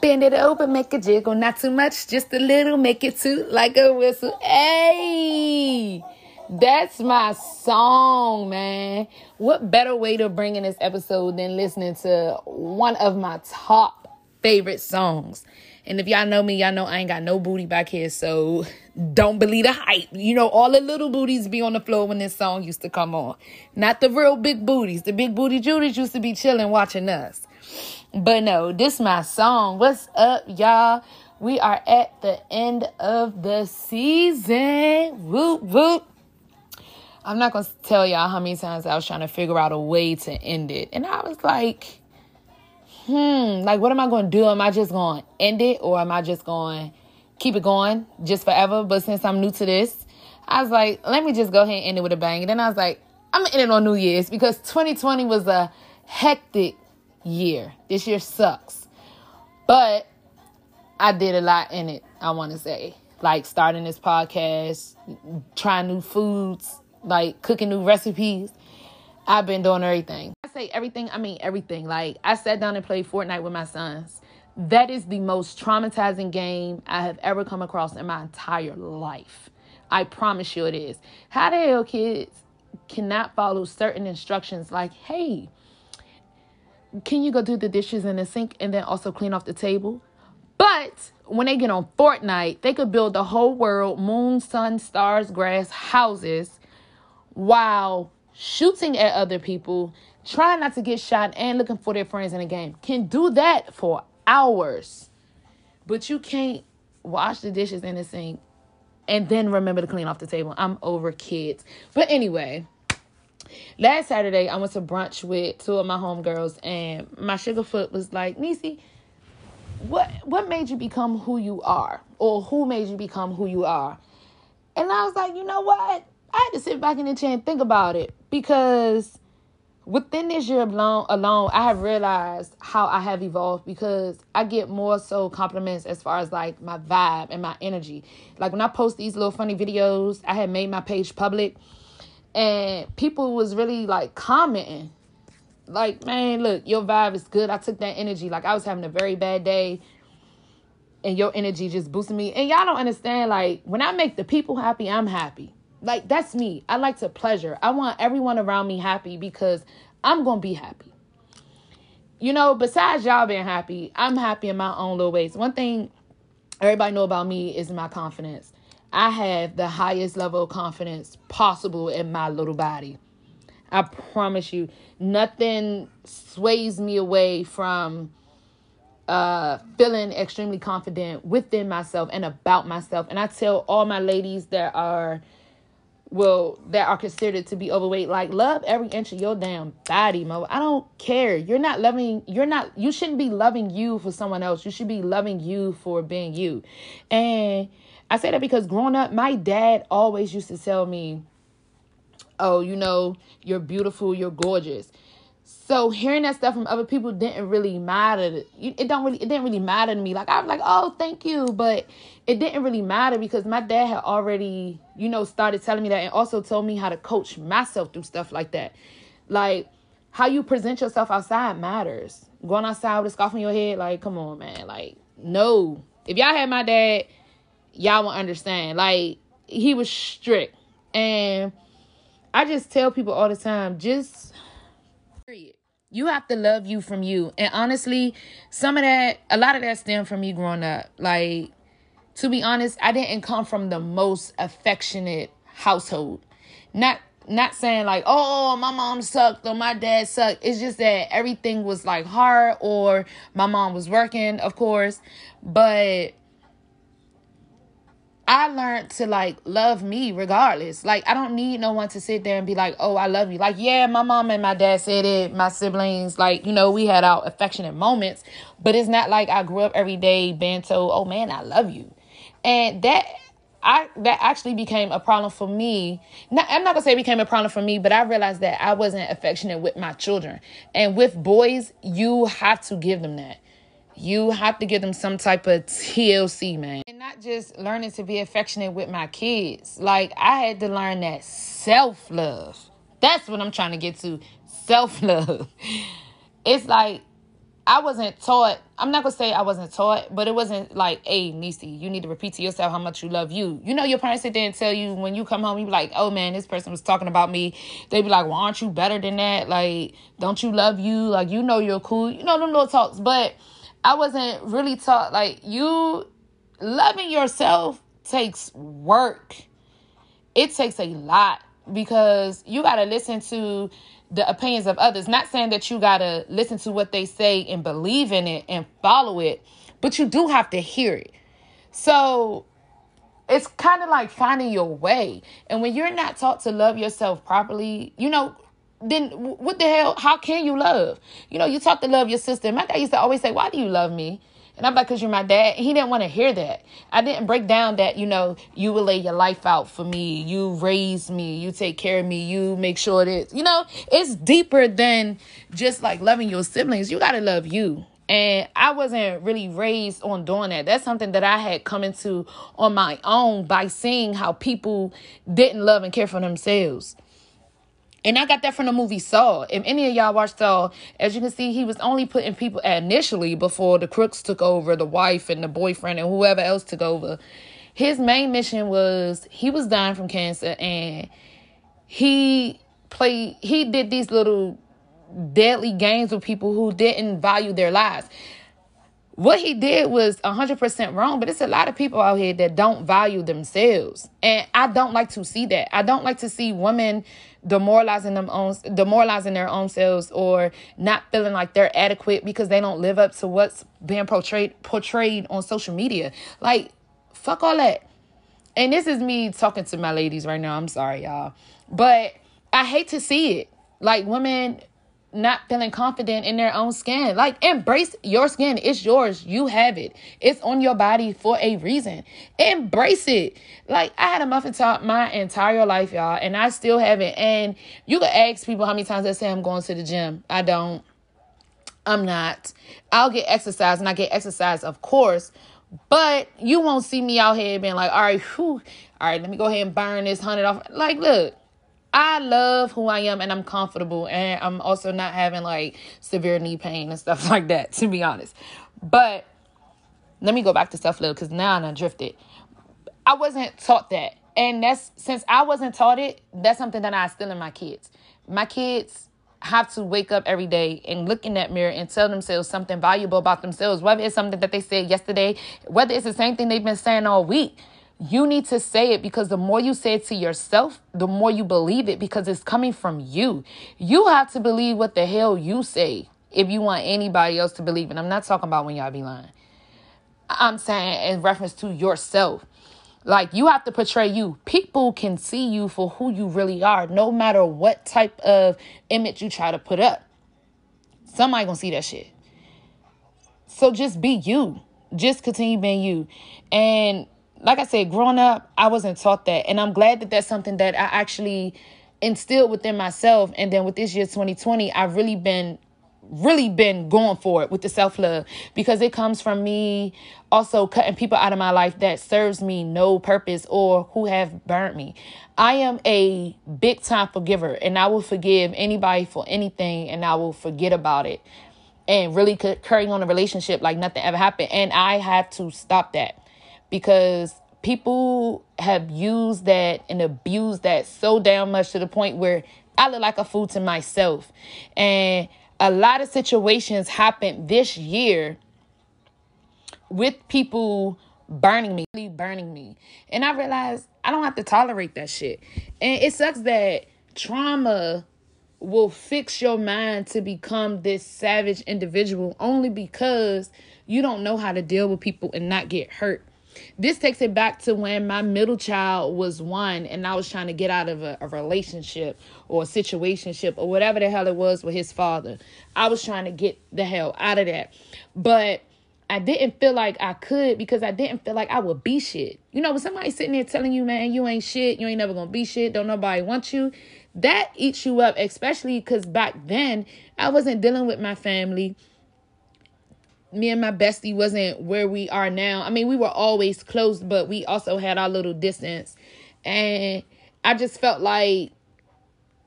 Bend it over, make it jiggle. Not too much, just a little. Make it toot like a whistle. Hey, that's my song, man. What better way to bring in this episode than listening to one of my top favorite songs? And if y'all know me, y'all know I ain't got no booty back here, so don't believe the hype. You know, all the little booties be on the floor when this song used to come on. Not the real big booties. The big booty Judies used to be chilling watching us. But no, this my song. What's up, y'all? We are at the end of the season. Whoop, whoop. I'm not to tell y'all how many times I was trying to figure out a way to end it. And I was like, hmm, like, what am I going to do? Am I just going to end it or am I just going to keep it going just forever? But since I'm new to this, I was like, let me just go ahead and end it with a bang. And then I was like, I'm going to end it on New Year's because 2020 was a hectic year. This year sucks. But I did a lot in it, I want to say. Like starting this podcast, trying new foods, like cooking new recipes. I've been doing everything I say everything, I mean everything. Like I sat down and played Fortnite with my sons. That is the most traumatizing game I have ever come across in my entire life. I promise you it is. How the hell kids cannot follow certain instructions like, hey, can you go do the dishes in the sink and then also clean off the table? But when they get on Fortnite, they could build the whole world, moon, sun, stars, grass, houses, while shooting at other people trying not to get shot and looking for their friends in a game can do that for hours. But you can't wash the dishes in the sink and then remember to clean off the table. I'm over kids. But anyway, last Saturday I went to brunch with two of my homegirls and my sugarfoot was like, Nisi, what what made you become who you are? Or who made you become who you are? And I was like, you know what? I had to sit back in the chair and think about it because within this year alone, alone, I have realized how I have evolved because I get more so compliments as far as like my vibe and my energy. Like when I post these little funny videos, I had made my page public and people was really like commenting. Like, man, look, your vibe is good. I took that energy. Like I was having a very bad day and your energy just boosted me. And y'all don't understand, like, when I make the people happy, I'm happy. Like that's me. I like to pleasure. I want everyone around me happy because I'm going to be happy. You know, besides y'all being happy, I'm happy in my own little ways. One thing everybody know about me is my confidence. I have the highest level of confidence possible in my little body. I promise you, nothing sways me away from uh, feeling extremely confident within myself and about myself. And I tell all my ladies that are well that are considered to be overweight like love every inch of your damn body mo. I don't care. You're not loving you're not you shouldn't be loving you for someone else. You should be loving you for being you. And i say that because growing up my dad always used to tell me oh you know you're beautiful you're gorgeous. So hearing that stuff from other people didn't really matter. It don't really it didn't really matter to me. Like I was like, "Oh, thank you," but it didn't really matter because my dad had already, you know, started telling me that and also told me how to coach myself through stuff like that. Like how you present yourself outside matters. Going outside with a scarf on your head, like, come on, man. Like, no. If y'all had my dad, y'all would understand. Like, he was strict. And I just tell people all the time, just period you have to love you from you. And honestly, some of that, a lot of that stemmed from me growing up. Like, to be honest, I didn't come from the most affectionate household. Not not saying like, oh, my mom sucked or my dad sucked. It's just that everything was like hard or my mom was working, of course. But I learned to like love me regardless. Like I don't need no one to sit there and be like, "Oh, I love you." Like, yeah, my mom and my dad said it. My siblings, like, you know, we had our affectionate moments, but it's not like I grew up every day told, "Oh man, I love you." And that I that actually became a problem for me. Not, I'm not gonna say it became a problem for me, but I realized that I wasn't affectionate with my children. And with boys, you have to give them that. You have to give them some type of TLC, man. And not just learning to be affectionate with my kids. Like, I had to learn that self love. That's what I'm trying to get to self love. It's like, I wasn't taught. I'm not gonna say I wasn't taught, but it wasn't like, hey, Nisi, you need to repeat to yourself how much you love you. You know, your parents sit there and tell you when you come home, you be like, oh man, this person was talking about me. They be like, well, aren't you better than that? Like, don't you love you? Like, you know you're cool. You know them little talks. But I wasn't really taught like you loving yourself takes work. It takes a lot because you got to listen to the opinions of others. Not saying that you got to listen to what they say and believe in it and follow it, but you do have to hear it. So it's kind of like finding your way. And when you're not taught to love yourself properly, you know, then what the hell? How can you love? You know, you talk to love your sister. My dad used to always say, Why do you love me? And I'm like, because you're my dad. He didn't want to hear that. I didn't break down that, you know, you will lay your life out for me. You raise me. You take care of me. You make sure that, you know, it's deeper than just like loving your siblings. You got to love you. And I wasn't really raised on doing that. That's something that I had come into on my own by seeing how people didn't love and care for themselves. And I got that from the movie Saw. If any of y'all watched Saw, as you can see, he was only putting people initially before the crooks took over, the wife and the boyfriend and whoever else took over. His main mission was he was dying from cancer and he played he did these little deadly games with people who didn't value their lives what he did was 100% wrong but it's a lot of people out here that don't value themselves. And i don't like to see that. I don't like to see women demoralizing them own demoralizing their own selves or not feeling like they're adequate because they don't live up to what's being portrayed portrayed on social media. Like fuck all that. And this is me talking to my ladies right now. I'm sorry y'all. But i hate to see it. Like women not feeling confident in their own skin. Like, embrace your skin. It's yours. You have it. It's on your body for a reason. Embrace it. Like, I had a muffin top my entire life, y'all, and I still have it. And you can ask people how many times they say I'm going to the gym. I don't. I'm not. I'll get exercise, and I get exercise, of course. But you won't see me out here being like, all right, whew, all right, let me go ahead and burn this hundred off. Like, look, I love who I am and I'm comfortable and I'm also not having like severe knee pain and stuff like that, to be honest. But let me go back to self love because now I drifted. I wasn't taught that. And that's since I wasn't taught it, that's something that I instill in my kids. My kids have to wake up every day and look in that mirror and tell themselves something valuable about themselves, whether it's something that they said yesterday, whether it's the same thing they've been saying all week you need to say it because the more you say it to yourself, the more you believe it because it's coming from you. You have to believe what the hell you say if you want anybody else to believe it. I'm not talking about when y'all be lying. I'm saying in reference to yourself. Like you have to portray you. People can see you for who you really are, no matter what type of image you try to put up. Somebody gonna see that shit. So just be you. Just continue being you. And like I said, growing up, I wasn't taught that. And I'm glad that that's something that I actually instilled within myself. And then with this year 2020, I've really been really been going for it with the self-love because it comes from me also cutting people out of my life that serves me no purpose or who have burnt me. I am a big time forgiver and I will forgive anybody for anything and I will forget about it and really carrying on a relationship like nothing ever happened and I have to stop that because people have used that and abused that so damn much to the point where I look like a fool to myself. And a lot of situations happened this year with people burning me, burning me. And I realized I don't have to tolerate that shit. And it sucks that trauma will fix your mind to become this savage individual only because you don't know how to deal with people and not get hurt. This takes it back to when my middle child was one and I was trying to get out of a, a relationship or a situationship or whatever the hell it was with his father. I was trying to get the hell out of that. But I didn't feel like I could because I didn't feel like I would be shit. You know, when somebody sitting there telling you, man, you ain't shit, you ain't never gonna be shit, don't nobody want you, that eats you up, especially because back then I wasn't dealing with my family me and my bestie wasn't where we are now. I mean, we were always close, but we also had our little distance. And I just felt like,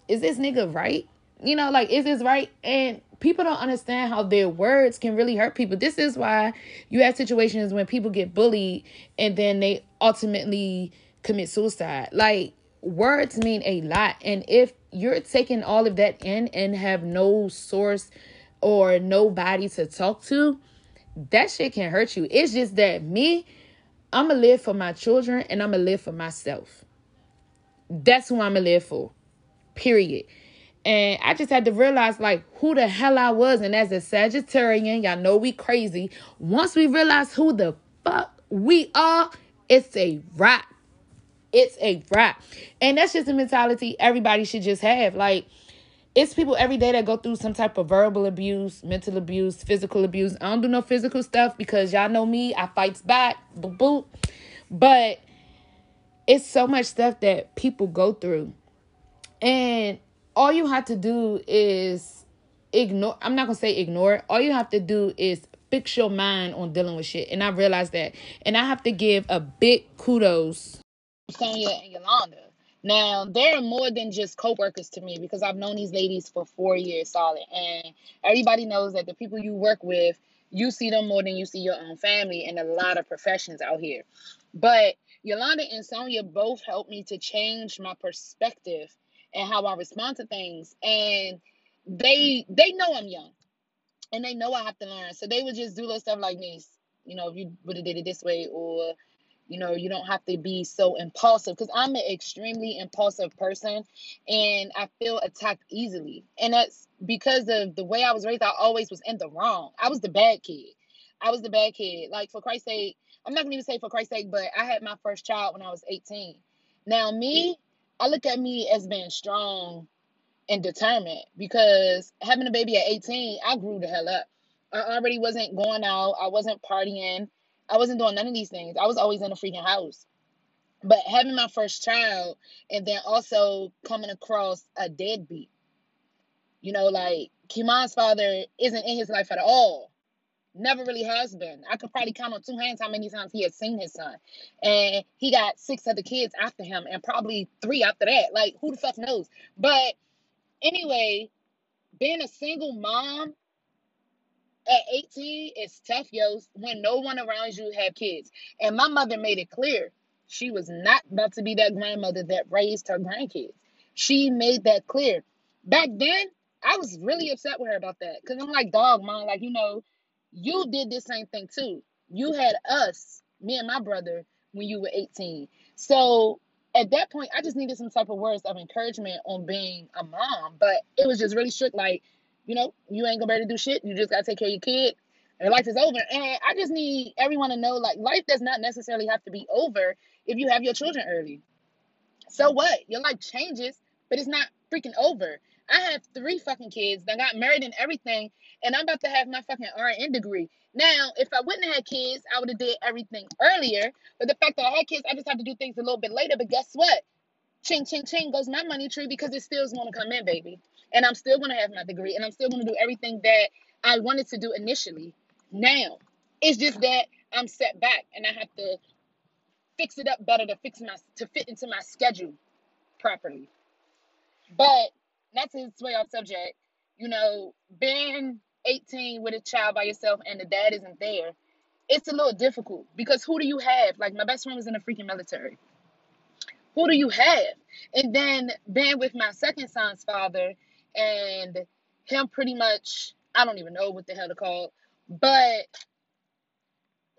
is this nigga right? you know, like, is this right? And people don't understand how their words can really hurt people. This is why you have situations when people get bullied and then they ultimately commit suicide. Like, words mean a lot. And if you're taking all of that in and have no source or nobody to talk to, that shit can hurt you. It's just that me, I'm gonna live for my children and I'm gonna live for myself. That's who I'm gonna live for. Period. And I just had to realize like who the hell I was. And as a Sagittarian, y'all know we crazy. Once we realize who the fuck we are, it's a wrap. It's a wrap. And that's just a mentality everybody should just have. Like, it's people every day that go through some type of verbal abuse, mental abuse, physical abuse. I don't do no physical stuff because y'all know me. I fights back. Boop boop. But it's so much stuff that people go through. And all you have to do is ignore I'm not gonna say ignore it. All you have to do is fix your mind on dealing with shit. And I realized that. And I have to give a big kudos Sonia and Yolanda. Now, they're more than just co-workers to me because I've known these ladies for four years solid. And everybody knows that the people you work with, you see them more than you see your own family in a lot of professions out here. But Yolanda and Sonia both helped me to change my perspective and how I respond to things. And they they know I'm young. And they know I have to learn. So they would just do little stuff like this. You know, if you would have did it this way or you know, you don't have to be so impulsive because I'm an extremely impulsive person and I feel attacked easily. And that's because of the way I was raised. I always was in the wrong. I was the bad kid. I was the bad kid. Like, for Christ's sake, I'm not going to even say for Christ's sake, but I had my first child when I was 18. Now, me, I look at me as being strong and determined because having a baby at 18, I grew the hell up. I already wasn't going out, I wasn't partying. I wasn't doing none of these things. I was always in a freaking house. But having my first child and then also coming across a deadbeat, you know, like Kiman's father isn't in his life at all. Never really has been. I could probably count on two hands how many times he has seen his son. And he got six other kids after him and probably three after that. Like, who the fuck knows? But anyway, being a single mom at 18 it's tough yo when no one around you have kids. And my mother made it clear she was not about to be that grandmother that raised her grandkids. She made that clear. Back then i was really upset with her about that because i'm like dog mom like you know you did this same thing too. You had us me and my brother when you were 18 so at that point i just needed some type of words of encouragement on being a mom but it was just really strict like you know, you ain't gonna be able to do shit. You just gotta take care of your kid. And life is over. And I just need everyone to know like life does not necessarily have to be over if you have your children early. So what? Your life changes, but it's not freaking over. I have three fucking kids that got married and everything, and I'm about to have my fucking RN degree. Now, if I wouldn't have had kids, I would have did everything earlier. But the fact that I had kids, I just have to do things a little bit later. But guess what? Ching ching ching goes my money tree because it still's gonna come in, baby and I'm still going to have my degree and I'm still going to do everything that I wanted to do initially. Now, it's just that I'm set back and I have to fix it up better to fix my to fit into my schedule properly. But not to sway off subject, you know, being 18 with a child by yourself and the dad isn't there, it's a little difficult because who do you have? Like my best friend was in the freaking military. Who do you have? And then being with my second son's father, and him pretty much I don't even know what the hell to call, but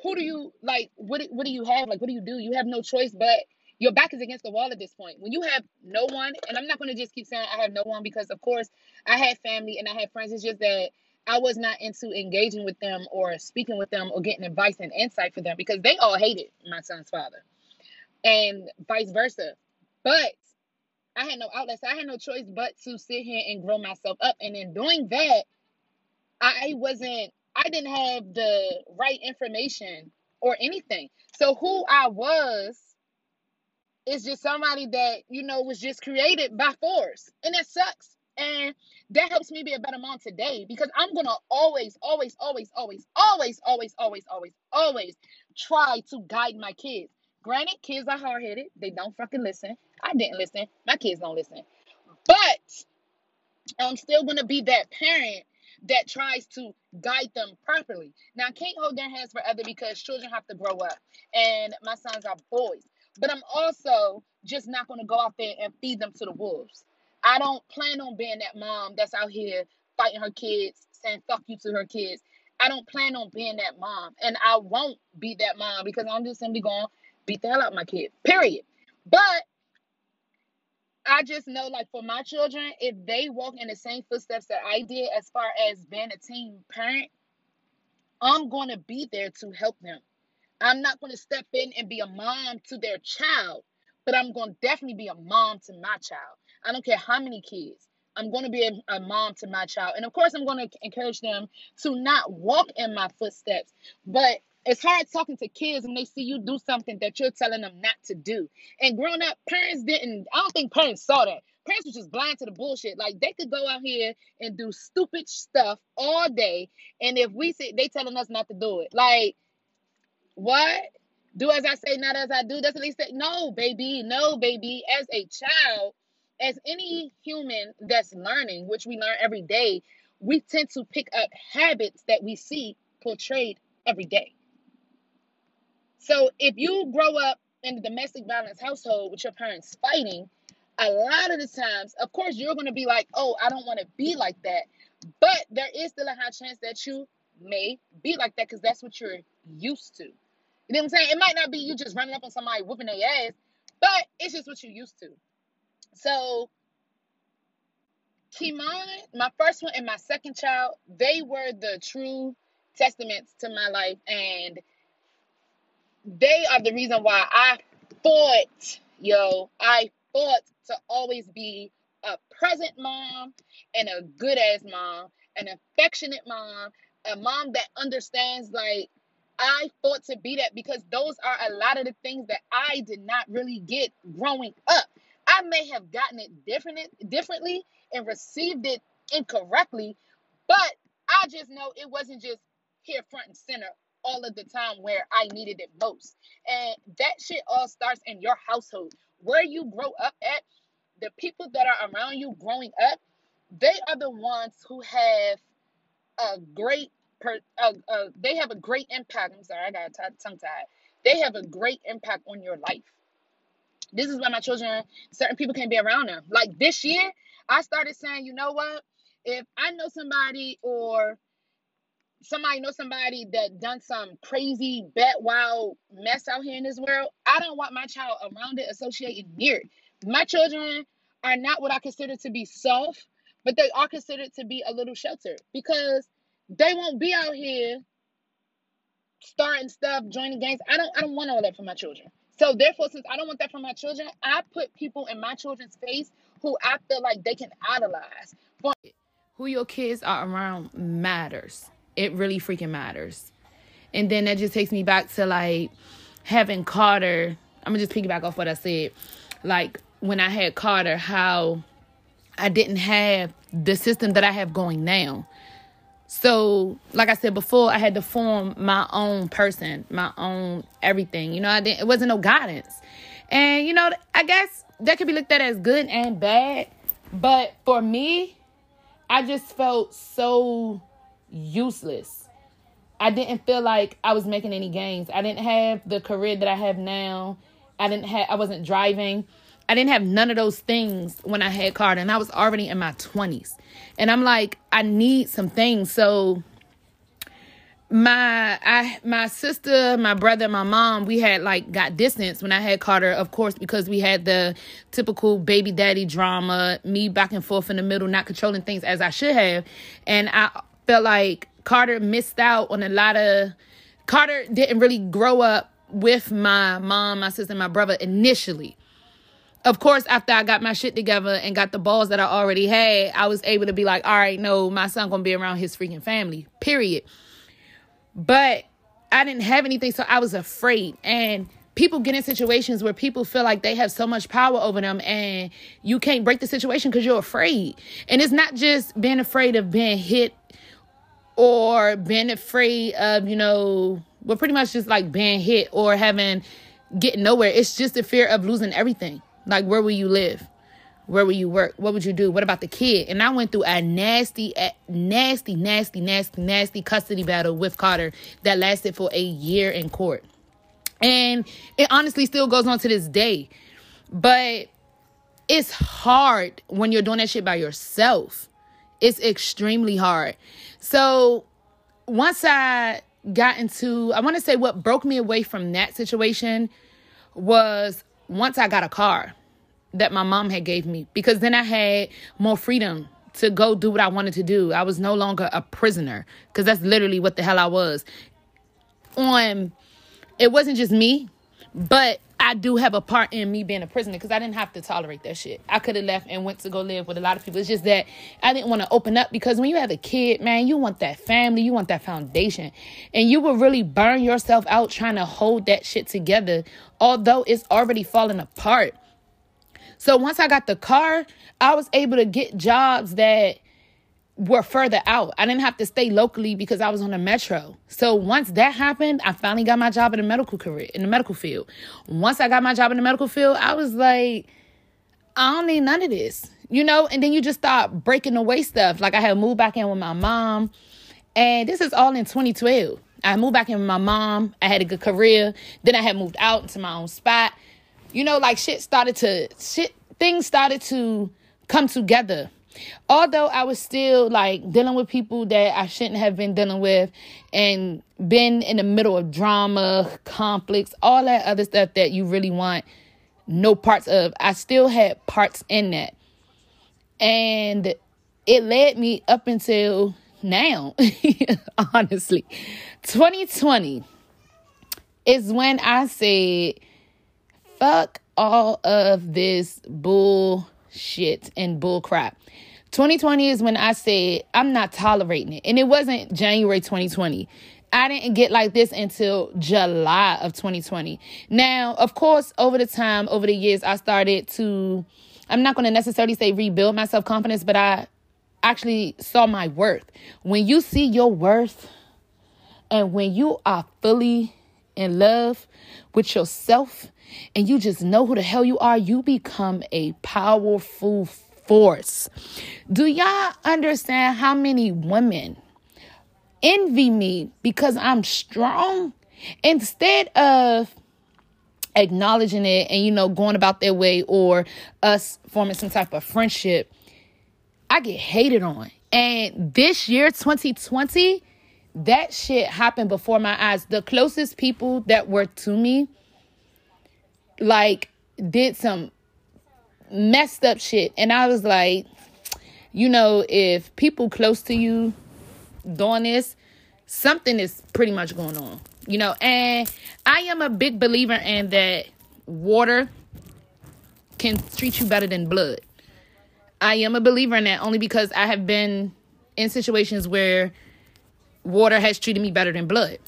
who do you like? What what do you have? Like, what do you do? You have no choice, but your back is against the wall at this point. When you have no one, and I'm not going to just keep saying I have no one because, of course, I had family and I had friends. It's just that I was not into engaging with them or speaking with them or getting advice and insight for them because they all hated my son's father, and vice versa. But I had no outlet. So I had no choice but to sit here and grow myself up. And in doing that, I wasn't, I didn't have the right information or anything. So who I was is just somebody that, you know, was just created by force. And that sucks. And that helps me be a better mom today because I'm going to always, always, always, always, always, always, always, always, always try to guide my kids. Granted, kids are hard headed. They don't fucking listen. I didn't listen. My kids don't listen. But I'm still going to be that parent that tries to guide them properly. Now, I can't hold their hands forever because children have to grow up, and my sons are boys. But I'm also just not going to go out there and feed them to the wolves. I don't plan on being that mom that's out here fighting her kids, saying fuck you to her kids. I don't plan on being that mom, and I won't be that mom because I'm just simply going to beat the hell out of my kid. Period. But I just know, like for my children, if they walk in the same footsteps that I did as far as being a teen parent, I'm going to be there to help them. I'm not going to step in and be a mom to their child, but I'm going to definitely be a mom to my child. I don't care how many kids. I'm going to be a, a mom to my child. And of course, I'm going to encourage them to not walk in my footsteps, but it's hard talking to kids when they see you do something that you're telling them not to do. And growing up, parents didn't, I don't think parents saw that. Parents were just blind to the bullshit. Like they could go out here and do stupid stuff all day. And if we see they telling us not to do it, like, what? Do as I say, not as I do. That's what they say. No, baby. No, baby. As a child, as any human that's learning, which we learn every day, we tend to pick up habits that we see portrayed every day. So if you grow up in a domestic violence household with your parents fighting, a lot of the times, of course, you're going to be like, oh, I don't want to be like that. But there is still a high chance that you may be like that because that's what you're used to. You know what I'm saying? It might not be you just running up on somebody whooping their ass, but it's just what you're used to. So, Kimon, my first one and my second child, they were the true testaments to my life. And they are the reason why I fought, yo. I fought to always be a present mom and a good ass mom, an affectionate mom, a mom that understands like I fought to be that because those are a lot of the things that I did not really get growing up. I may have gotten it different differently and received it incorrectly, but I just know it wasn't just here front and center all of the time where I needed it most. And that shit all starts in your household. Where you grow up at, the people that are around you growing up, they are the ones who have a great per, uh, uh, they have a great impact. I'm sorry, I got tongue tied. They have a great impact on your life. This is why my children, certain people can't be around them. Like this year, I started saying, you know what? If I know somebody or somebody know somebody that done some crazy, bad, wild mess out here in this world, I don't want my child around it, associated near it. My children are not what I consider to be soft, but they are considered to be a little sheltered because they won't be out here starting stuff, joining gangs. I don't I don't want all that for my children. So therefore, since I don't want that for my children, I put people in my children's face who I feel like they can idolize. For who your kids are around matters it really freaking matters. And then that just takes me back to like having Carter. I'm gonna just piggyback off what I said. Like when I had Carter, how I didn't have the system that I have going now. So, like I said before, I had to form my own person, my own everything. You know, I didn't. It wasn't no guidance, and you know, I guess that could be looked at as good and bad. But for me, I just felt so useless. I didn't feel like I was making any gains. I didn't have the career that I have now. I didn't have I wasn't driving. I didn't have none of those things when I had Carter and I was already in my 20s. And I'm like I need some things. So my I my sister, my brother, my mom, we had like got distance when I had Carter, of course, because we had the typical baby daddy drama, me back and forth in the middle, not controlling things as I should have. And I felt like Carter missed out on a lot of Carter didn't really grow up with my mom, my sister, my brother initially. Of course, after I got my shit together and got the balls that I already had, I was able to be like, all right, no, my son gonna be around his freaking family. Period. But I didn't have anything, so I was afraid. And people get in situations where people feel like they have so much power over them and you can't break the situation because you're afraid. And it's not just being afraid of being hit or being afraid of, you know, well, pretty much just like being hit or having getting nowhere. It's just the fear of losing everything. Like, where will you live? Where will you work? What would you do? What about the kid? And I went through a nasty, nasty, nasty, nasty, nasty custody battle with Carter that lasted for a year in court. And it honestly still goes on to this day. But it's hard when you're doing that shit by yourself. It's extremely hard. So once I got into, I want to say what broke me away from that situation was once I got a car that my mom had gave me because then I had more freedom to go do what I wanted to do. I was no longer a prisoner because that's literally what the hell I was. On it wasn't just me, but I do have a part in me being a prisoner because I didn't have to tolerate that shit. I could have left and went to go live with a lot of people. It's just that I didn't want to open up because when you have a kid, man, you want that family, you want that foundation. And you will really burn yourself out trying to hold that shit together, although it's already falling apart. So once I got the car, I was able to get jobs that were further out. I didn't have to stay locally because I was on the metro. So once that happened, I finally got my job in the medical career, in the medical field. Once I got my job in the medical field, I was like, I don't need none of this. You know, and then you just start breaking away stuff. Like I had moved back in with my mom. And this is all in 2012. I moved back in with my mom. I had a good career. Then I had moved out into my own spot. You know, like shit started to shit things started to come together although I was still like dealing with people that I shouldn't have been dealing with and been in the middle of drama, conflicts, all that other stuff that you really want no parts of, I still had parts in that. And it led me up until now, honestly. 2020 is when I said, fuck all of this bullshit and bullcrap. 2020 is when I said I'm not tolerating it. And it wasn't January 2020. I didn't get like this until July of 2020. Now, of course, over the time, over the years, I started to, I'm not going to necessarily say rebuild my self confidence, but I actually saw my worth. When you see your worth and when you are fully in love with yourself and you just know who the hell you are, you become a powerful force. Do y'all understand how many women envy me because I'm strong? Instead of acknowledging it and, you know, going about their way or us forming some type of friendship, I get hated on. And this year, 2020, that shit happened before my eyes. The closest people that were to me, like, did some messed up shit. And I was like, you know, if people close to you doing this, something is pretty much going on. You know, and I am a big believer in that water can treat you better than blood. I am a believer in that only because I have been in situations where water has treated me better than blood.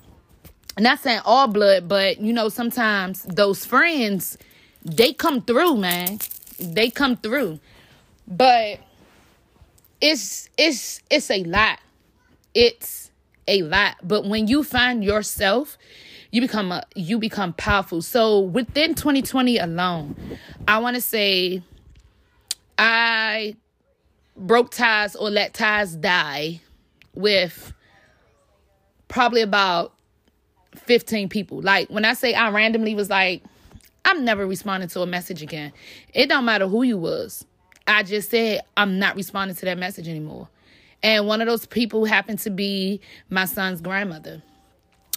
Not saying all blood, but you know, sometimes those friends, they come through, man they come through. But it's it's it's a lot. It's a lot. But when you find yourself, you become a you become powerful. So within 2020 alone, I want to say I broke ties or let ties die with probably about 15 people. Like when I say I randomly was like I'm never responding to a message again. It don't matter who you was. I just said I'm not responding to that message anymore. And one of those people happened to be my son's grandmother.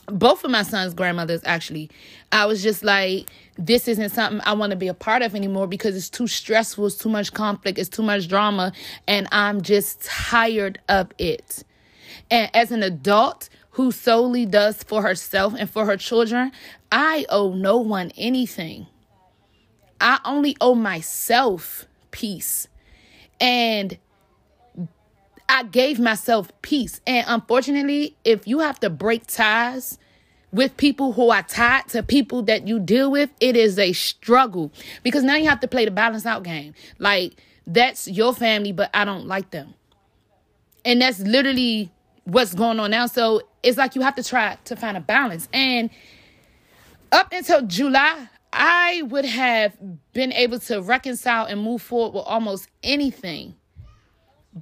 Both of my son's grandmothers, actually. I was just like, this isn't something I want to be a part of anymore because it's too stressful, it's too much conflict, it's too much drama, and I'm just tired of it. And as an adult, who solely does for herself and for her children, I owe no one anything. I only owe myself peace. And I gave myself peace. And unfortunately, if you have to break ties with people who are tied to people that you deal with, it is a struggle because now you have to play the balance out game. Like, that's your family, but I don't like them. And that's literally what's going on now. So it's like you have to try to find a balance. And up until July, I would have been able to reconcile and move forward with almost anything.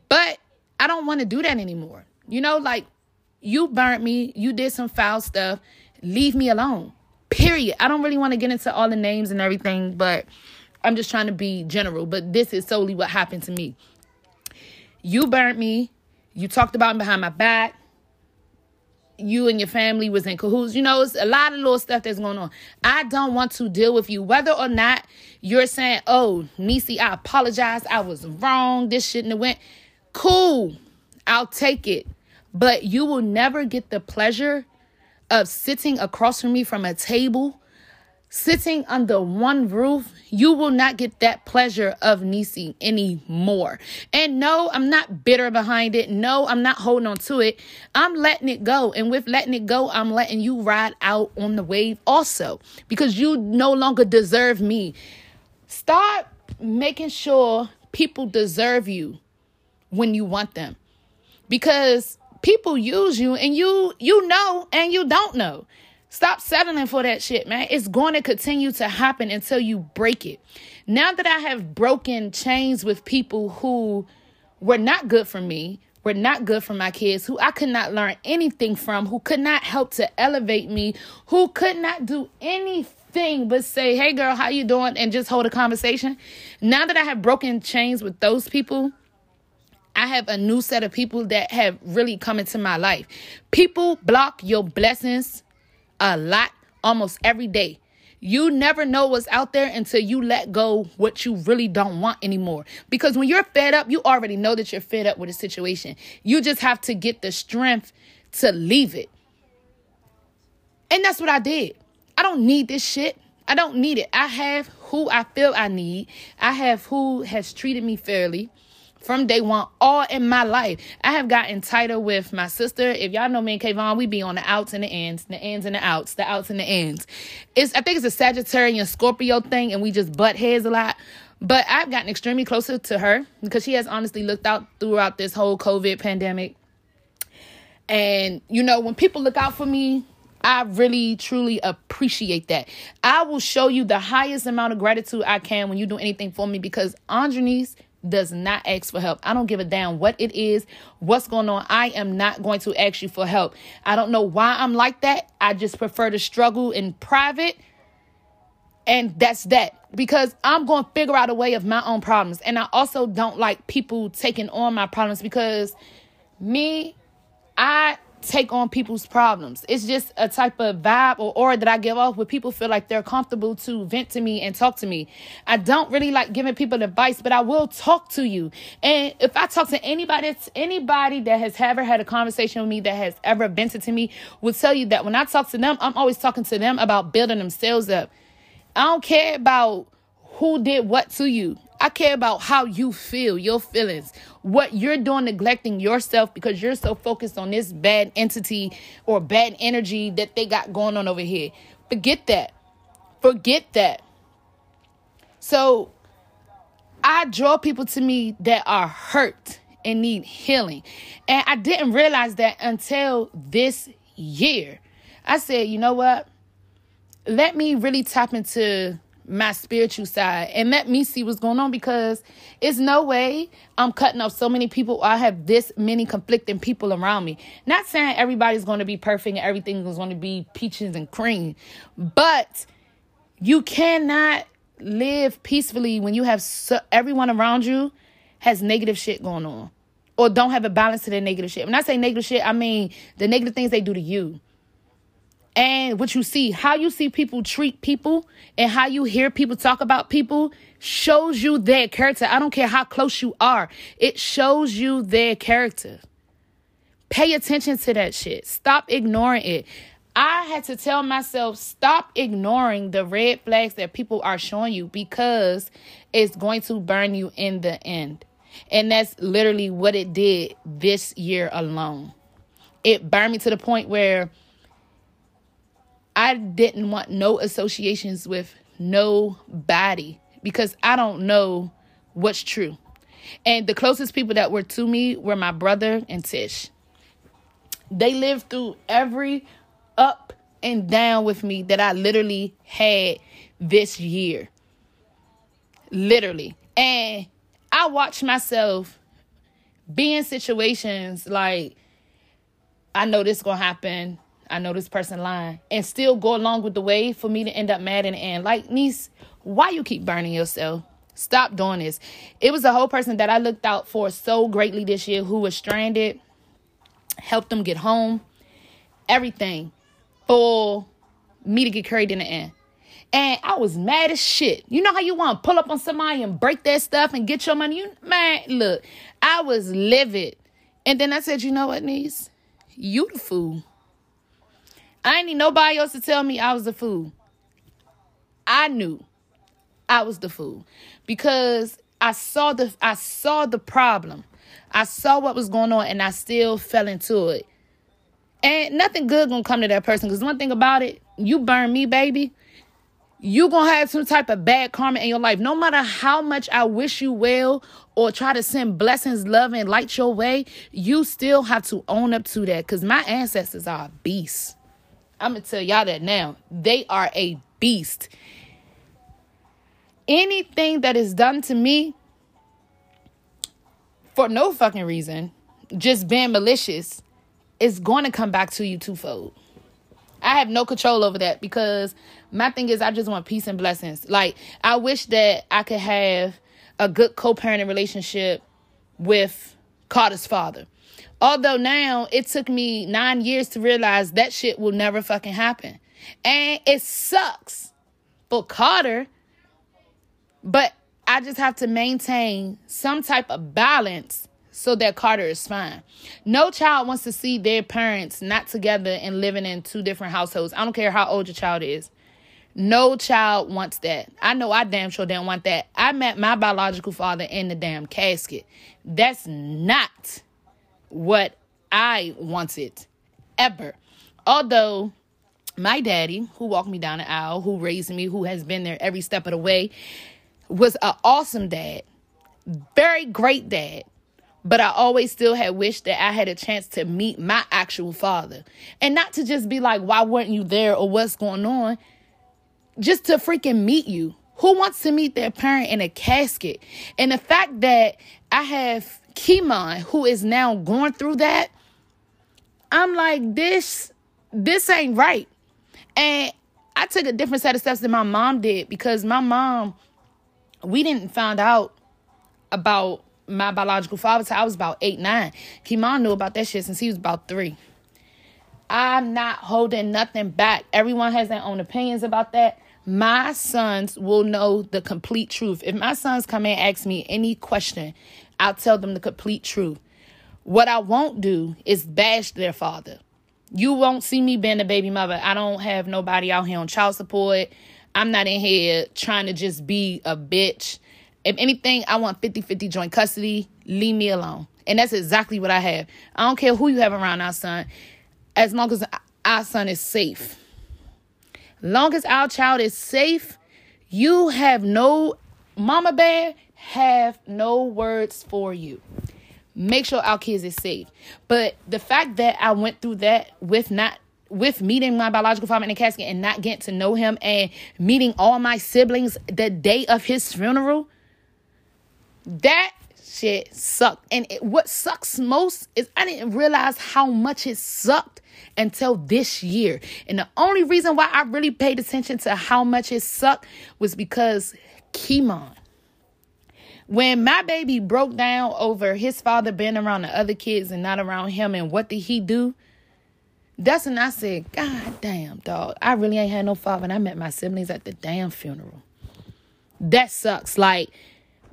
But I don't want to do that anymore. You know, like you burnt me, you did some foul stuff, leave me alone. Period. I don't really want to get into all the names and everything, but I'm just trying to be general. But this is solely what happened to me. You burnt me. You talked about me behind my back. You and your family was in cahoots. You know, it's a lot of little stuff that's going on. I don't want to deal with you. Whether or not you're saying, oh, Nisi, I apologize. I was wrong. This shouldn't have went. Cool. I'll take it. But you will never get the pleasure of sitting across from me from a table, sitting under one roof, you will not get that pleasure of Nisi anymore. And no, I'm not bitter behind it. No, I'm not holding on to it. I'm letting it go. And with letting it go, I'm letting you ride out on the wave also because you no longer deserve me. Start making sure people deserve you when you want them. Because people use you and you you know and you don't know. Stop settling for that shit, man. It's going to continue to happen until you break it. Now that I have broken chains with people who were not good for me, were not good for my kids, who I could not learn anything from, who could not help to elevate me, who could not do anything but say, "Hey girl, how you doing?" and just hold a conversation. Now that I have broken chains with those people, I have a new set of people that have really come into my life. People block your blessings a lot almost every day. You never know what's out there until you let go what you really don't want anymore. Because when you're fed up, you already know that you're fed up with a situation. You just have to get the strength to leave it. And that's what I did. I don't need this shit. I don't need it. I have who I feel I need. I have who has treated me fairly from day one, all in my life. I have gotten tighter with my sister. If y'all know me and Kayvon, we be on the outs and the ends, the ends and the outs, the outs and the ends. It's I think it's a Sagittarian Scorpio thing, and we just butt heads a lot. But I've gotten extremely closer to her because she has honestly looked out throughout this whole COVID pandemic. And you know, when people look out for me, I really truly appreciate that. I will show you the highest amount of gratitude I can when you do anything for me because Andrenice does not ask for help. I don't give a damn what it is, what's going on. I am not going to ask you for help. I don't know why I'm like that. I just prefer to struggle in private. And that's that because I'm going to figure out a way of my own problems. And I also don't like people taking on my problems because me, I take on people's problems. It's just a type of vibe or aura that I give off where people feel like they're comfortable to vent to me and talk to me. I don't really like giving people advice, but I will talk to you. And if I talk to anybody, it's anybody that has ever had a conversation with me that has ever vented to me will tell you that when I talk to them, I'm always talking to them about building themselves up. I don't care about who did what to you. I care about how you feel, your feelings, what you're doing, neglecting yourself because you're so focused on this bad entity or bad energy that they got going on over here. Forget that. Forget that. So I draw people to me that are hurt and need healing. And I didn't realize that until this year. I said, you know what? Let me really tap into my spiritual side and let me see what's going on because it's no way I'm cutting off so many people. I have this many conflicting people around me. Not saying everybody's going to be perfect and everything is going to be peaches and cream, but you cannot live peacefully when you have so, everyone around you has negative shit going on or don't have a balance to their negative shit. When I say negative shit, I mean the negative things they do to you and what you see, how you see people treat people and how you hear people talk about people shows you their character. I don't care how close you are, it shows you their character. Pay attention to that shit. Stop ignoring it. I had to tell myself, stop ignoring the red flags that people are showing you because it's going to burn you in the end. And that's literally what it did this year alone. It burned me to the point where I didn't want no associations with nobody because I don't know what's true. And the closest people that were to me were my brother and Tish. They lived through every up and down with me that I literally had this year. Literally. And I watched myself be in situations like I know this gonna happen. I know this person lying, and still go along with the way for me to end up mad in the end. Like, niece, why you keep burning yourself? Stop doing this. It was a whole person that I looked out for so greatly this year who was stranded, helped them get home, everything for me to get carried in the end. And I was mad as shit. You know how you want to pull up on somebody and break their stuff and get your money? You man, look, I was livid. And then I said, you know what, niece? You the fool. I ain't need nobody else to tell me I was the fool. I knew I was the fool because I saw the I saw the problem. I saw what was going on and I still fell into it. And nothing good gonna come to that person. Cause one thing about it, you burn me, baby. You gonna have some type of bad karma in your life. No matter how much I wish you well or try to send blessings, love, and light your way, you still have to own up to that. Cause my ancestors are beasts. I'm gonna tell y'all that now. They are a beast. Anything that is done to me for no fucking reason, just being malicious, is going to come back to you twofold. I have no control over that because my thing is I just want peace and blessings. Like I wish that I could have a good co-parenting relationship with Carter's father. Although now it took me nine years to realize that shit will never fucking happen. And it sucks for Carter, but I just have to maintain some type of balance so that Carter is fine. No child wants to see their parents not together and living in two different households. I don't care how old your child is. No child wants that. I know I damn sure didn't want that. I met my biological father in the damn casket. That's not what I wanted ever. Although my daddy, who walked me down the aisle, who raised me, who has been there every step of the way, was an awesome dad, very great dad. But I always still had wished that I had a chance to meet my actual father. And not to just be like, why weren't you there or what's going on? Just to freaking meet you. Who wants to meet their parent in a casket? And the fact that I have Kimon, who is now going through that, I'm like, this, this ain't right. And I took a different set of steps than my mom did because my mom, we didn't find out about my biological father until I was about eight, nine. Kimon knew about that shit since he was about three. I'm not holding nothing back. Everyone has their own opinions about that. My sons will know the complete truth. If my sons come and ask me any question I'll tell them the complete truth. What I won't do is bash their father. You won't see me being a baby mother. I don't have nobody out here on child support. I'm not in here trying to just be a bitch. If anything, I want 50 50 joint custody. Leave me alone. And that's exactly what I have. I don't care who you have around our son, as long as our son is safe. Long as our child is safe, you have no mama bear have no words for you. Make sure our kids is safe. But the fact that I went through that with not with meeting my biological father in the casket and not getting to know him and meeting all my siblings the day of his funeral, that shit sucked. And it, what sucks most is I didn't realize how much it sucked until this year. And the only reason why I really paid attention to how much it sucked was because Kimon when my baby broke down over his father being around the other kids and not around him and what did he do, that's when I said, God damn, dog, I really ain't had no father. And I met my siblings at the damn funeral. That sucks. Like,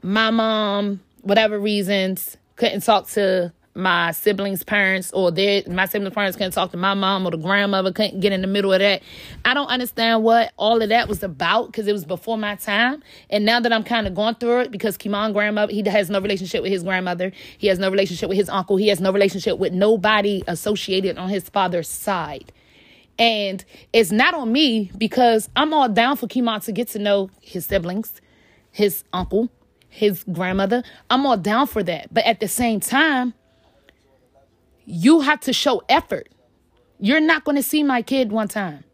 my mom, whatever reasons, couldn't talk to my siblings' parents or their my siblings' parents couldn't talk to my mom or the grandmother couldn't get in the middle of that. I don't understand what all of that was about because it was before my time. And now that I'm kind of going through it, because Kimon grandmother, he has no relationship with his grandmother, he has no relationship with his uncle, he has no relationship with nobody associated on his father's side. And it's not on me because I'm all down for Kimon to get to know his siblings, his uncle, his grandmother. I'm all down for that. But at the same time, you have to show effort. You're not going to see my kid one time.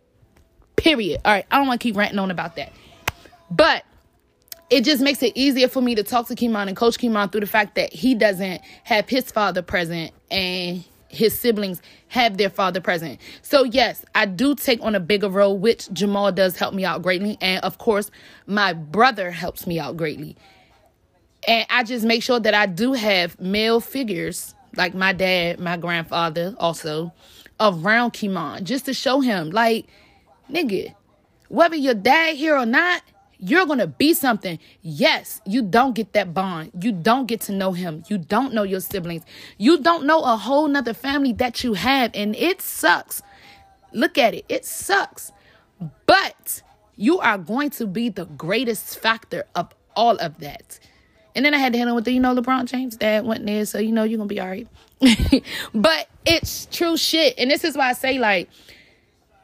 Period. All right, I don't want to keep ranting on about that. But it just makes it easier for me to talk to Kimon and coach Kimon through the fact that he doesn't have his father present and his siblings have their father present. So yes, I do take on a bigger role, which Jamal does help me out greatly. And of course, my brother helps me out greatly. And I just make sure that I do have male figures, like my dad, my grandfather also, around Kimon, just to show him, like, nigga, whether your dad here or not, you're to be something. Yes, you don't get that bond. You don't get to know him. You don't know your siblings. You don't know a whole nother family that you have. And it sucks. Look at it. It sucks. But you are going to be the greatest factor of all of that. And then I had to handle with the, you know, LeBron James dad went there. So, you know, you're to be all right. but it's true shit. And this is why I say, like,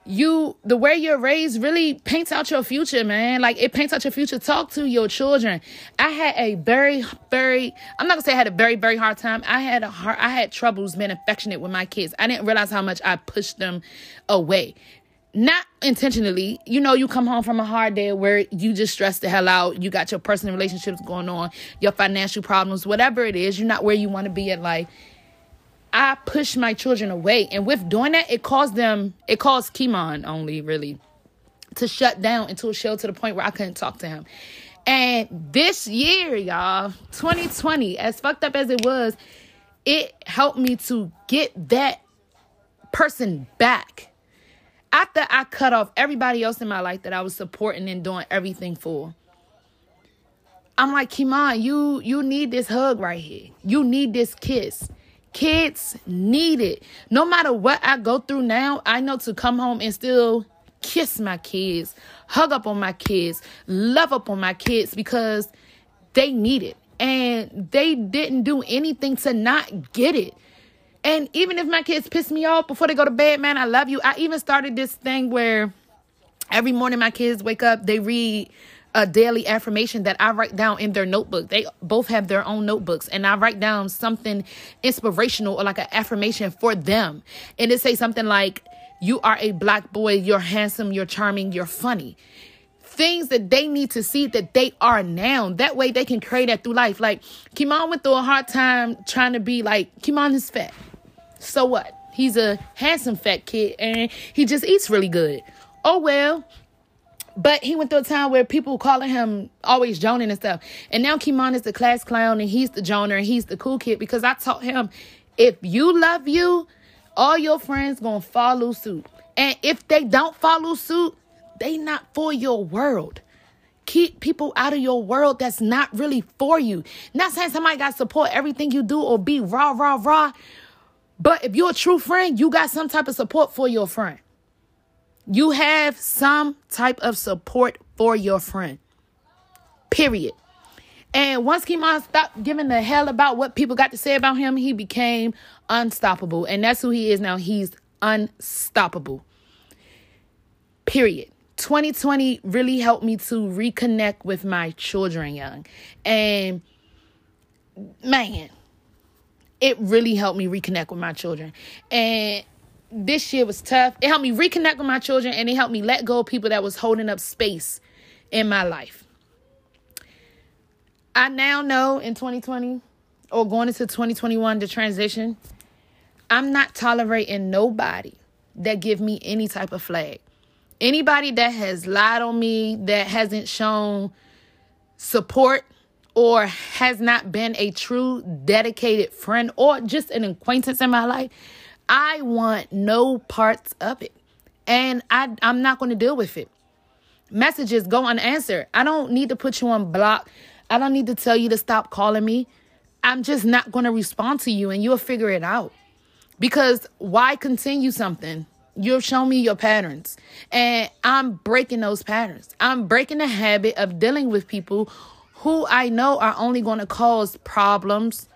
you the way you're raised really paints out your future man like it paints out your future talk to your children i had a very very i'm not gonna say i had a very very hard time i had a hard i had troubles being affectionate with my kids i didn't realize how much i pushed them away not intentionally you know you come home from a hard day where you just stress the hell out you got your personal relationships going on your financial problems whatever it is you're not where you want to be in life I push my children away. And with doing that, it caused them, it caused Kimon only really to shut down a shell to the point where I couldn't talk to him. And this year, y'all, 2020, as fucked up as it was, it helped me to get that person back. After I cut off everybody else in my life that I was supporting and doing everything for. I'm like, Kimon, you you need this hug right here. You need this kiss. Kids need it. No matter what I go through now, I know to come home and still kiss my kids, hug up on my kids, love up on my kids because they need it. And they didn't do anything to not get it. And even if my kids piss me off before they go to bed, man, I love you. I even started this thing where every morning my kids wake up, they read a daily affirmation that I write down in their notebook. They both have their own notebooks, and I write down something inspirational or like an affirmation for them. And it say something like, "You are a black boy. You're handsome. You're charming. You're funny." Things that they need to see that they are now. That way they can create that through life. Like Kimon went through a hard time trying to be like Kimon is fat. So what? He's a handsome fat kid and he just eats really good. Oh well, but he went through a time where people calling him always joning and stuff. And now Kimon is the class clown and he's the joner and he's the cool kid because I taught him if you love you, all your friends gonna follow suit. And if they don't follow suit, they not for your world. Keep people out of your world that's not really for you. Not saying somebody got support everything you do or be rah, rah, rah. But if you're a true friend, you got some type of support for your friend. You have some type of support for your friend. Period. And once Kimon stopped giving the hell about what people got to say about him, he became unstoppable. And that's who he is now. He's unstoppable. Period. 2020 really helped me to reconnect with my children young. And man, it really helped me reconnect with my children. And this year was tough. It helped me reconnect with my children and it helped me let go of people that was holding up space in my life. I now know in 2020 or going into 2021 the transition, I'm not tolerating nobody that give me any type of flag. Anybody that has lied on me, that hasn't shown support or has not been a true dedicated friend or just an acquaintance in my life, I want no parts of it. And I, I'm not going to deal with it. Messages go unanswered. I don't need to put you on block. I don't need to tell you to stop calling me. I'm just not going to respond to you and you'll figure it out. Because why continue something? You've shown me your patterns and I'm breaking those patterns. I'm breaking the habit of dealing with people who I know are only going to cause problems,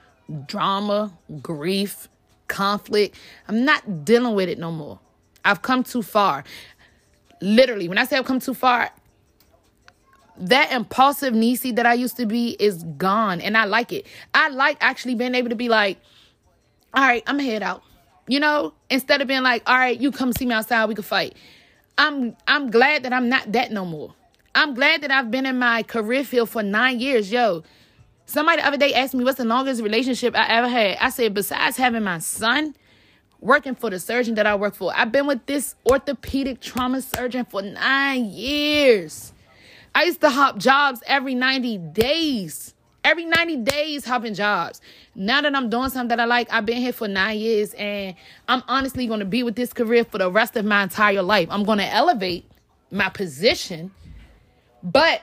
drama, grief, conflict. I'm not dealing with it no more. I've come too far. Literally, when I say I've come too far, that impulsive Nisi that I used to be is gone and I like it. I like actually being able to be like, all right, I'm head out. You know, instead of being like, all right, you come see me outside, we can fight. I'm I'm glad that I'm not that no more. I'm glad that I've been in my career field for nine years. Yo, somebody the other day asked me what's the longest relationship I ever had. I said, besides having my son, working for the surgeon that I work for, I've been with this orthopedic trauma surgeon for nine years. I used to hop jobs every 90 days. Every 90 days hopping jobs. Now that I'm doing something that I like, I've been here for nine years and I'm honestly going to be with this career for the rest of my entire life. I'm going to elevate my position, but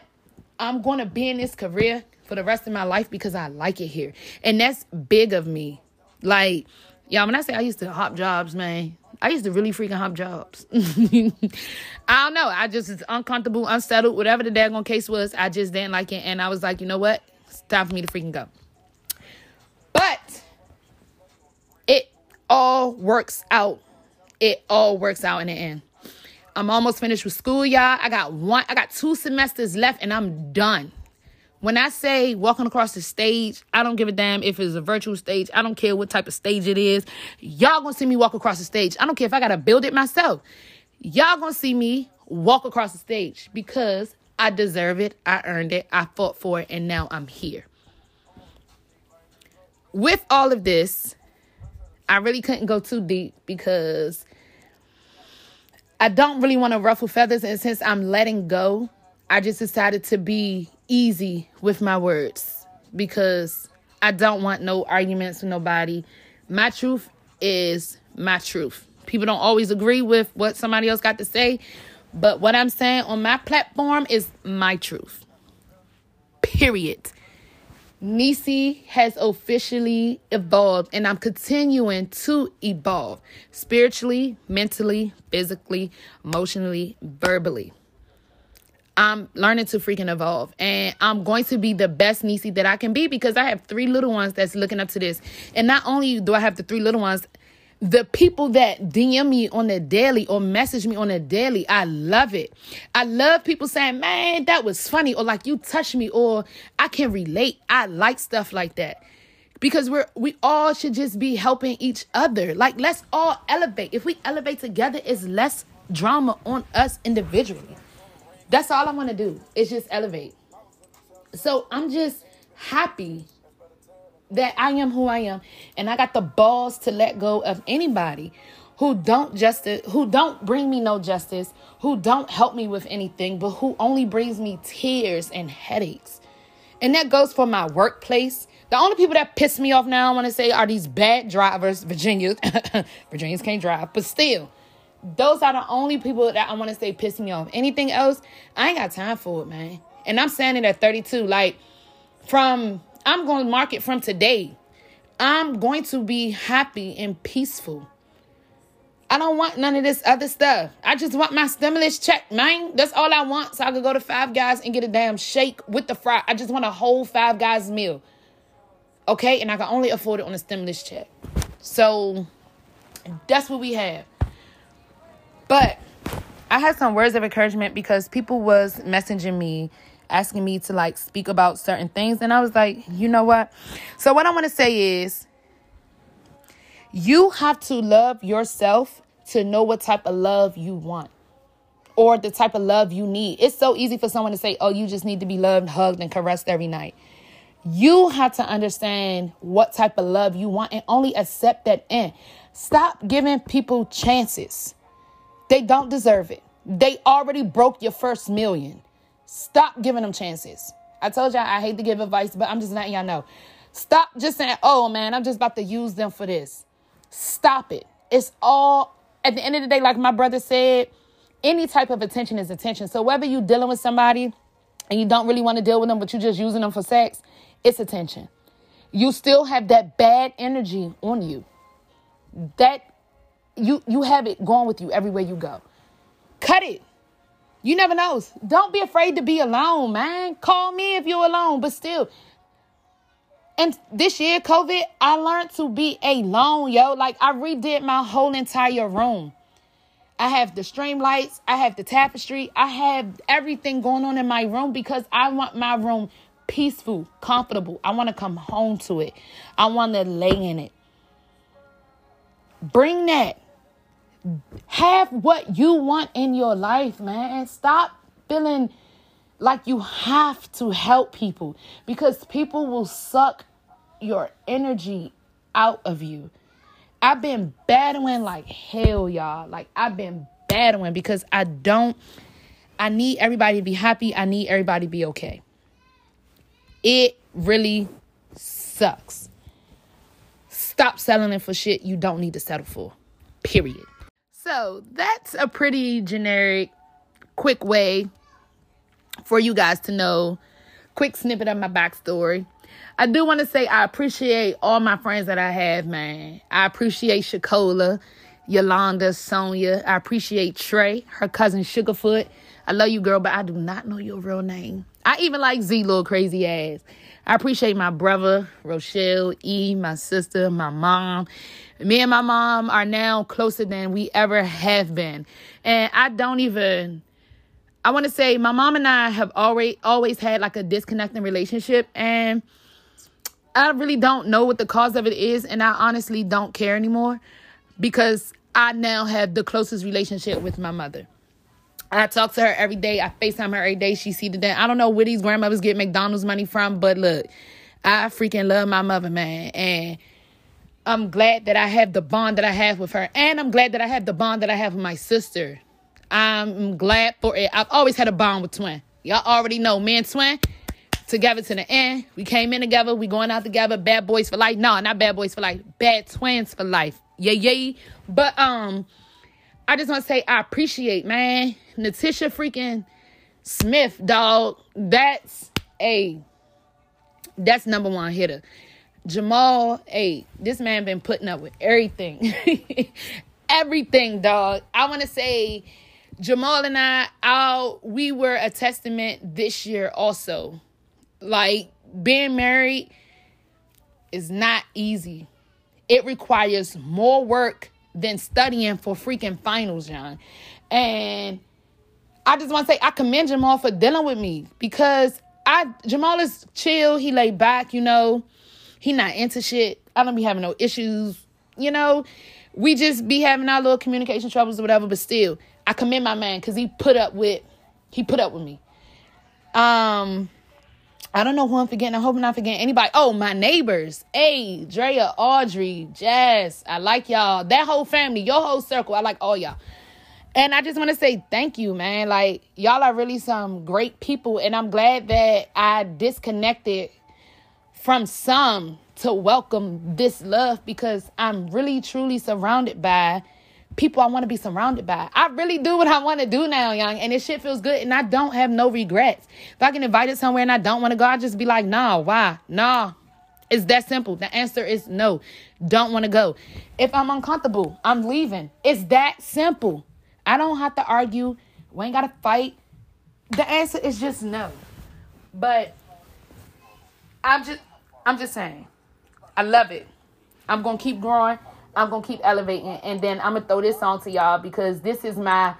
I'm going to be in this career for the rest of my life because I like it here. And that's big of me. Like, y'all, when I say I used to hop jobs, man, I used to really freaking hop jobs. I don't know. I just uncomfortable, unsettled, whatever the daggone case was. I just didn't like it. And I was like, you know what? It's time for me to freaking go. But it all works out. It all works out in the end. I'm almost finished with school, y'all. I got one, I got two semesters left and I'm done. When I say walking across the stage, I don't give a damn if it's a virtual stage. I don't care what type of stage it is. Y'all gonna see me walk across the stage. I don't care if I gotta build it myself. Y'all gonna see me walk across the stage because I deserve it. I earned it. I fought for it. And now I'm here. With all of this, I really couldn't go too deep because I don't really want to ruffle feathers. And since I'm letting go, I just decided to be easy with my words because I don't want no arguments with nobody. My truth is my truth. People don't always agree with what somebody else got to say, but what I'm saying on my platform is my truth. Period. Nisi has officially evolved, and I'm continuing to evolve spiritually, mentally, physically, emotionally, verbally. I'm learning to freaking evolve. And I'm going to be the best Nisi that I can be because I have three little ones that's looking up to this. And not only do I have the three little ones, the people that DM me on the daily or message me on the daily, I love it. I love people saying, man, that was funny, or like you touched me, or I can relate. I like stuff like that. Because we're we all should just be helping each other. Like let's all elevate. If we elevate together, it's less drama on us individually. That's all I want to do. Is just elevate. So I'm just happy that I am who I am and I got the balls to let go of anybody who don't justice who don't bring me no justice, who don't help me with anything, but who only brings me tears and headaches. And that goes for my workplace. The only people that piss me off now, I want to say, are these bad drivers, Virginians. Virginians can't drive, but still, those are the only people that I want to say piss me off. Anything else, I ain't got time for it, man. And I'm standing at 32. Like, from, I'm going to market from today. I'm going to be happy and peaceful. I don't want none of this other stuff. I just want my stimulus check, man. That's all I want. So I could go to Five Guys and get a damn shake with the fry. I just want a whole Five Guys meal. Okay? And I can only afford it on a stimulus check. So that's what we have. But I had some words of encouragement because people was messaging me asking me to like speak about certain things and I was like, "You know what?" So what I want to say is you have to love yourself to know what type of love you want or the type of love you need. It's so easy for someone to say, "Oh, you just need to be loved, hugged and caressed every night." You have to understand what type of love you want and only accept that in. Stop giving people chances. They don't deserve it. They already broke your first million. Stop giving them chances. I told y'all I hate to give advice, but I'm just letting y'all know. Stop just saying, oh man, I'm just about to use them for this. Stop it. It's all, at the end of the day, like my brother said, any type of attention is attention. So whether you're dealing with somebody and you don't really want to deal with them, but you're just using them for sex, it's attention. You still have that bad energy on you. That you you have it going with you everywhere you go. Cut it. You never know. Don't be afraid to be alone, man. Call me if you're alone, but still. And this year, COVID, I learned to be alone, yo. Like I redid my whole entire room. I have the stream lights, I have the tapestry, I have everything going on in my room because I want my room peaceful, comfortable. I want to come home to it. I want to lay in it. Bring that. Have what you want in your life, man. Stop feeling like you have to help people because people will suck your energy out of you. I've been battling like hell, y'all. Like I've been battling because I don't I need everybody to be happy. I need everybody to be okay. It really sucks. Stop settling for shit you don't need to settle for. Period. So that's a pretty generic, quick way for you guys to know. Quick snippet of my backstory. I do want to say I appreciate all my friends that I have, man. I appreciate Shakola, Yolanda, Sonia. I appreciate Trey, her cousin Sugarfoot. I love you, girl, but I do not know your real name. I even like Z, little crazy ass. I appreciate my brother, Rochelle, E, my sister, my mom. Me and my mom are now closer than we ever have been. And I don't even I want to say my mom and I have already always had like a disconnecting relationship and I really don't know what the cause of it is and I honestly don't care anymore because I now have the closest relationship with my mother. I talk to her every day. I FaceTime her every day. She see the day. I don't know where these grandmothers get McDonald's money from, but look, I freaking love my mother, man. And I'm glad that I have the bond that I have with her. And I'm glad that I have the bond that I have with my sister. I'm glad for it. I've always had a bond with Twin. Y'all already know me and Twin together to the end. We came in together. We going out together. Bad boys for life. No, not bad boys for life. Bad twins for life. Yeah, yeah. But um, I just want to say I appreciate, man. Natisha freaking Smith, dog. That's a that's number one hitter. Jamal, hey, this man been putting up with everything. everything, dog. I want to say Jamal and I, our, we were a testament this year also. Like being married is not easy. It requires more work than studying for freaking finals, John. And I just want to say I commend Jamal for dealing with me because I Jamal is chill. He laid back, you know. He not into shit. I don't be having no issues, you know. We just be having our little communication troubles or whatever, but still, I commend my man because he put up with he put up with me. Um I don't know who I'm forgetting. I hope I'm not forgetting anybody. Oh, my neighbors. Hey, Drea, Audrey, Jazz. I like y'all. That whole family, your whole circle. I like all y'all. And I just want to say thank you, man. Like, y'all are really some great people. And I'm glad that I disconnected from some to welcome this love because I'm really, truly surrounded by people I want to be surrounded by. I really do what I want to do now, young, and this shit feels good, and I don't have no regrets. If I get invited somewhere and I don't want to go, I just be like, nah, why? Nah. It's that simple. The answer is no. Don't want to go. If I'm uncomfortable, I'm leaving. It's that simple. I don't have to argue. We ain't got to fight. The answer is just no. But I'm just I'm just saying. I love it. I'm to keep growing. I'm gonna keep elevating, and then I'm gonna throw this song to y'all because this is my,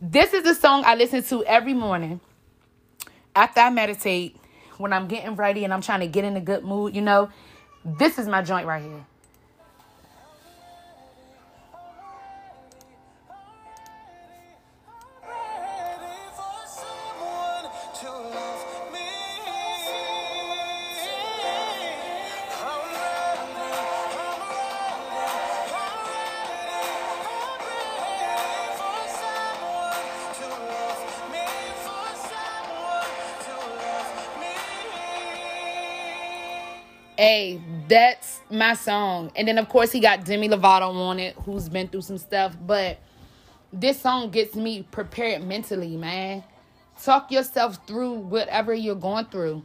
this is the song I listen to every morning after I meditate when I'm getting ready and I'm trying to get in a good mood. You know, this is my joint right here. Hey, that's my song. And then of course he got Demi Lovato on it, who's been through some stuff. But this song gets me prepared mentally, man. Talk yourself through whatever you're going through.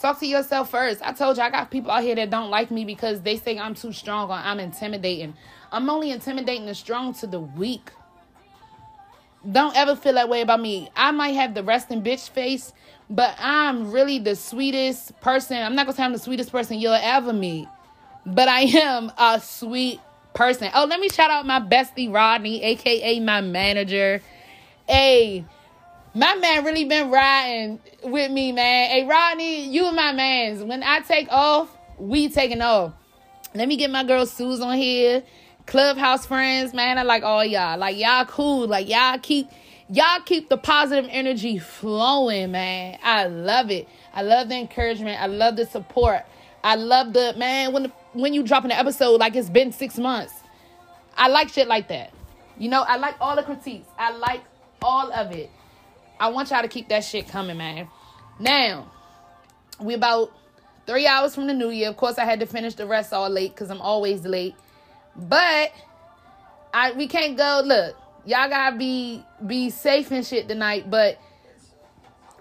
Talk to yourself first. I told you I got people out here that don't like me because they say I'm too strong or I'm intimidating. I'm only intimidating the strong to the weak. Don't ever feel that way about me. I might have the resting bitch face, but I'm really the sweetest person. I'm not gonna say I'm the sweetest person you'll ever meet, but I am a sweet person. Oh, let me shout out my bestie Rodney, aka my manager. Hey, my man really been riding with me, man. Hey, Rodney, you and my mans. When I take off, we taking off. Let me get my girl Suze on here. Clubhouse friends, man. I like all y'all. Like y'all cool. Like y'all keep y'all keep the positive energy flowing, man. I love it. I love the encouragement. I love the support. I love the man when the, when you drop an episode like it's been six months. I like shit like that. You know, I like all the critiques. I like all of it. I want y'all to keep that shit coming, man. Now, we about three hours from the new year. Of course, I had to finish the rest all late because I'm always late. But I we can't go. Look, y'all gotta be be safe and shit tonight. But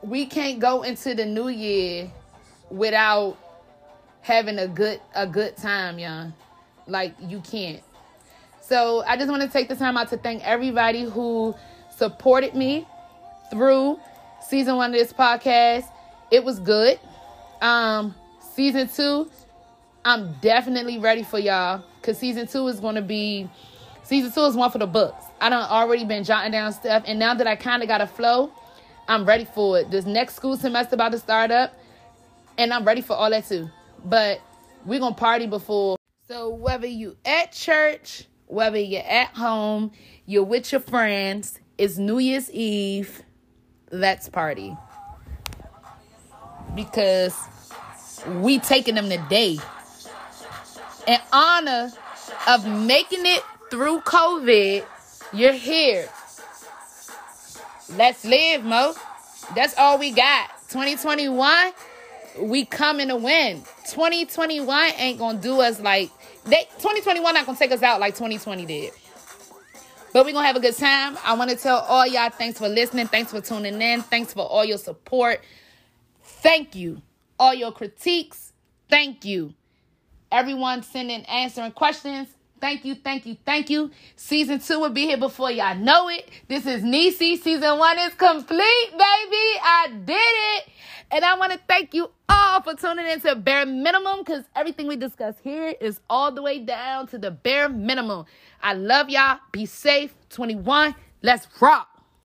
we can't go into the new year without having a good a good time, y'all. Like you can't. So I just want to take the time out to thank everybody who supported me through season one of this podcast. It was good. Um, season two, I'm definitely ready for y'all because season two is going to be season two is one for the books. I done already been jotting down stuff, and now that I kind of got a flow, I'm ready for it. This next school semester about to start up, and I'm ready for all that too. But we're gonna party before. So whether you at church, whether you're at home, you're with your friends, it's New Year's Eve, let's party. Because we taking them today. In honor of making it through COVID, you're here. Let's live, Mo. That's all we got. 2021, we coming to win. 2021 ain't gonna do us like they 2021 not gonna take us out like 2020 did. But we're gonna have a good time. I want to tell all y'all thanks for listening, thanks for tuning in, thanks for all your support. Thank you. All your critiques, thank you. Everyone sending answering questions. Thank you, thank you, thank you. Season two will be here before y'all know it. This is Nisi. Season one is complete, baby. I did it. And I want to thank you all for tuning in to bare minimum because everything we discuss here is all the way down to the bare minimum. I love y'all. Be safe. 21. Let's rock.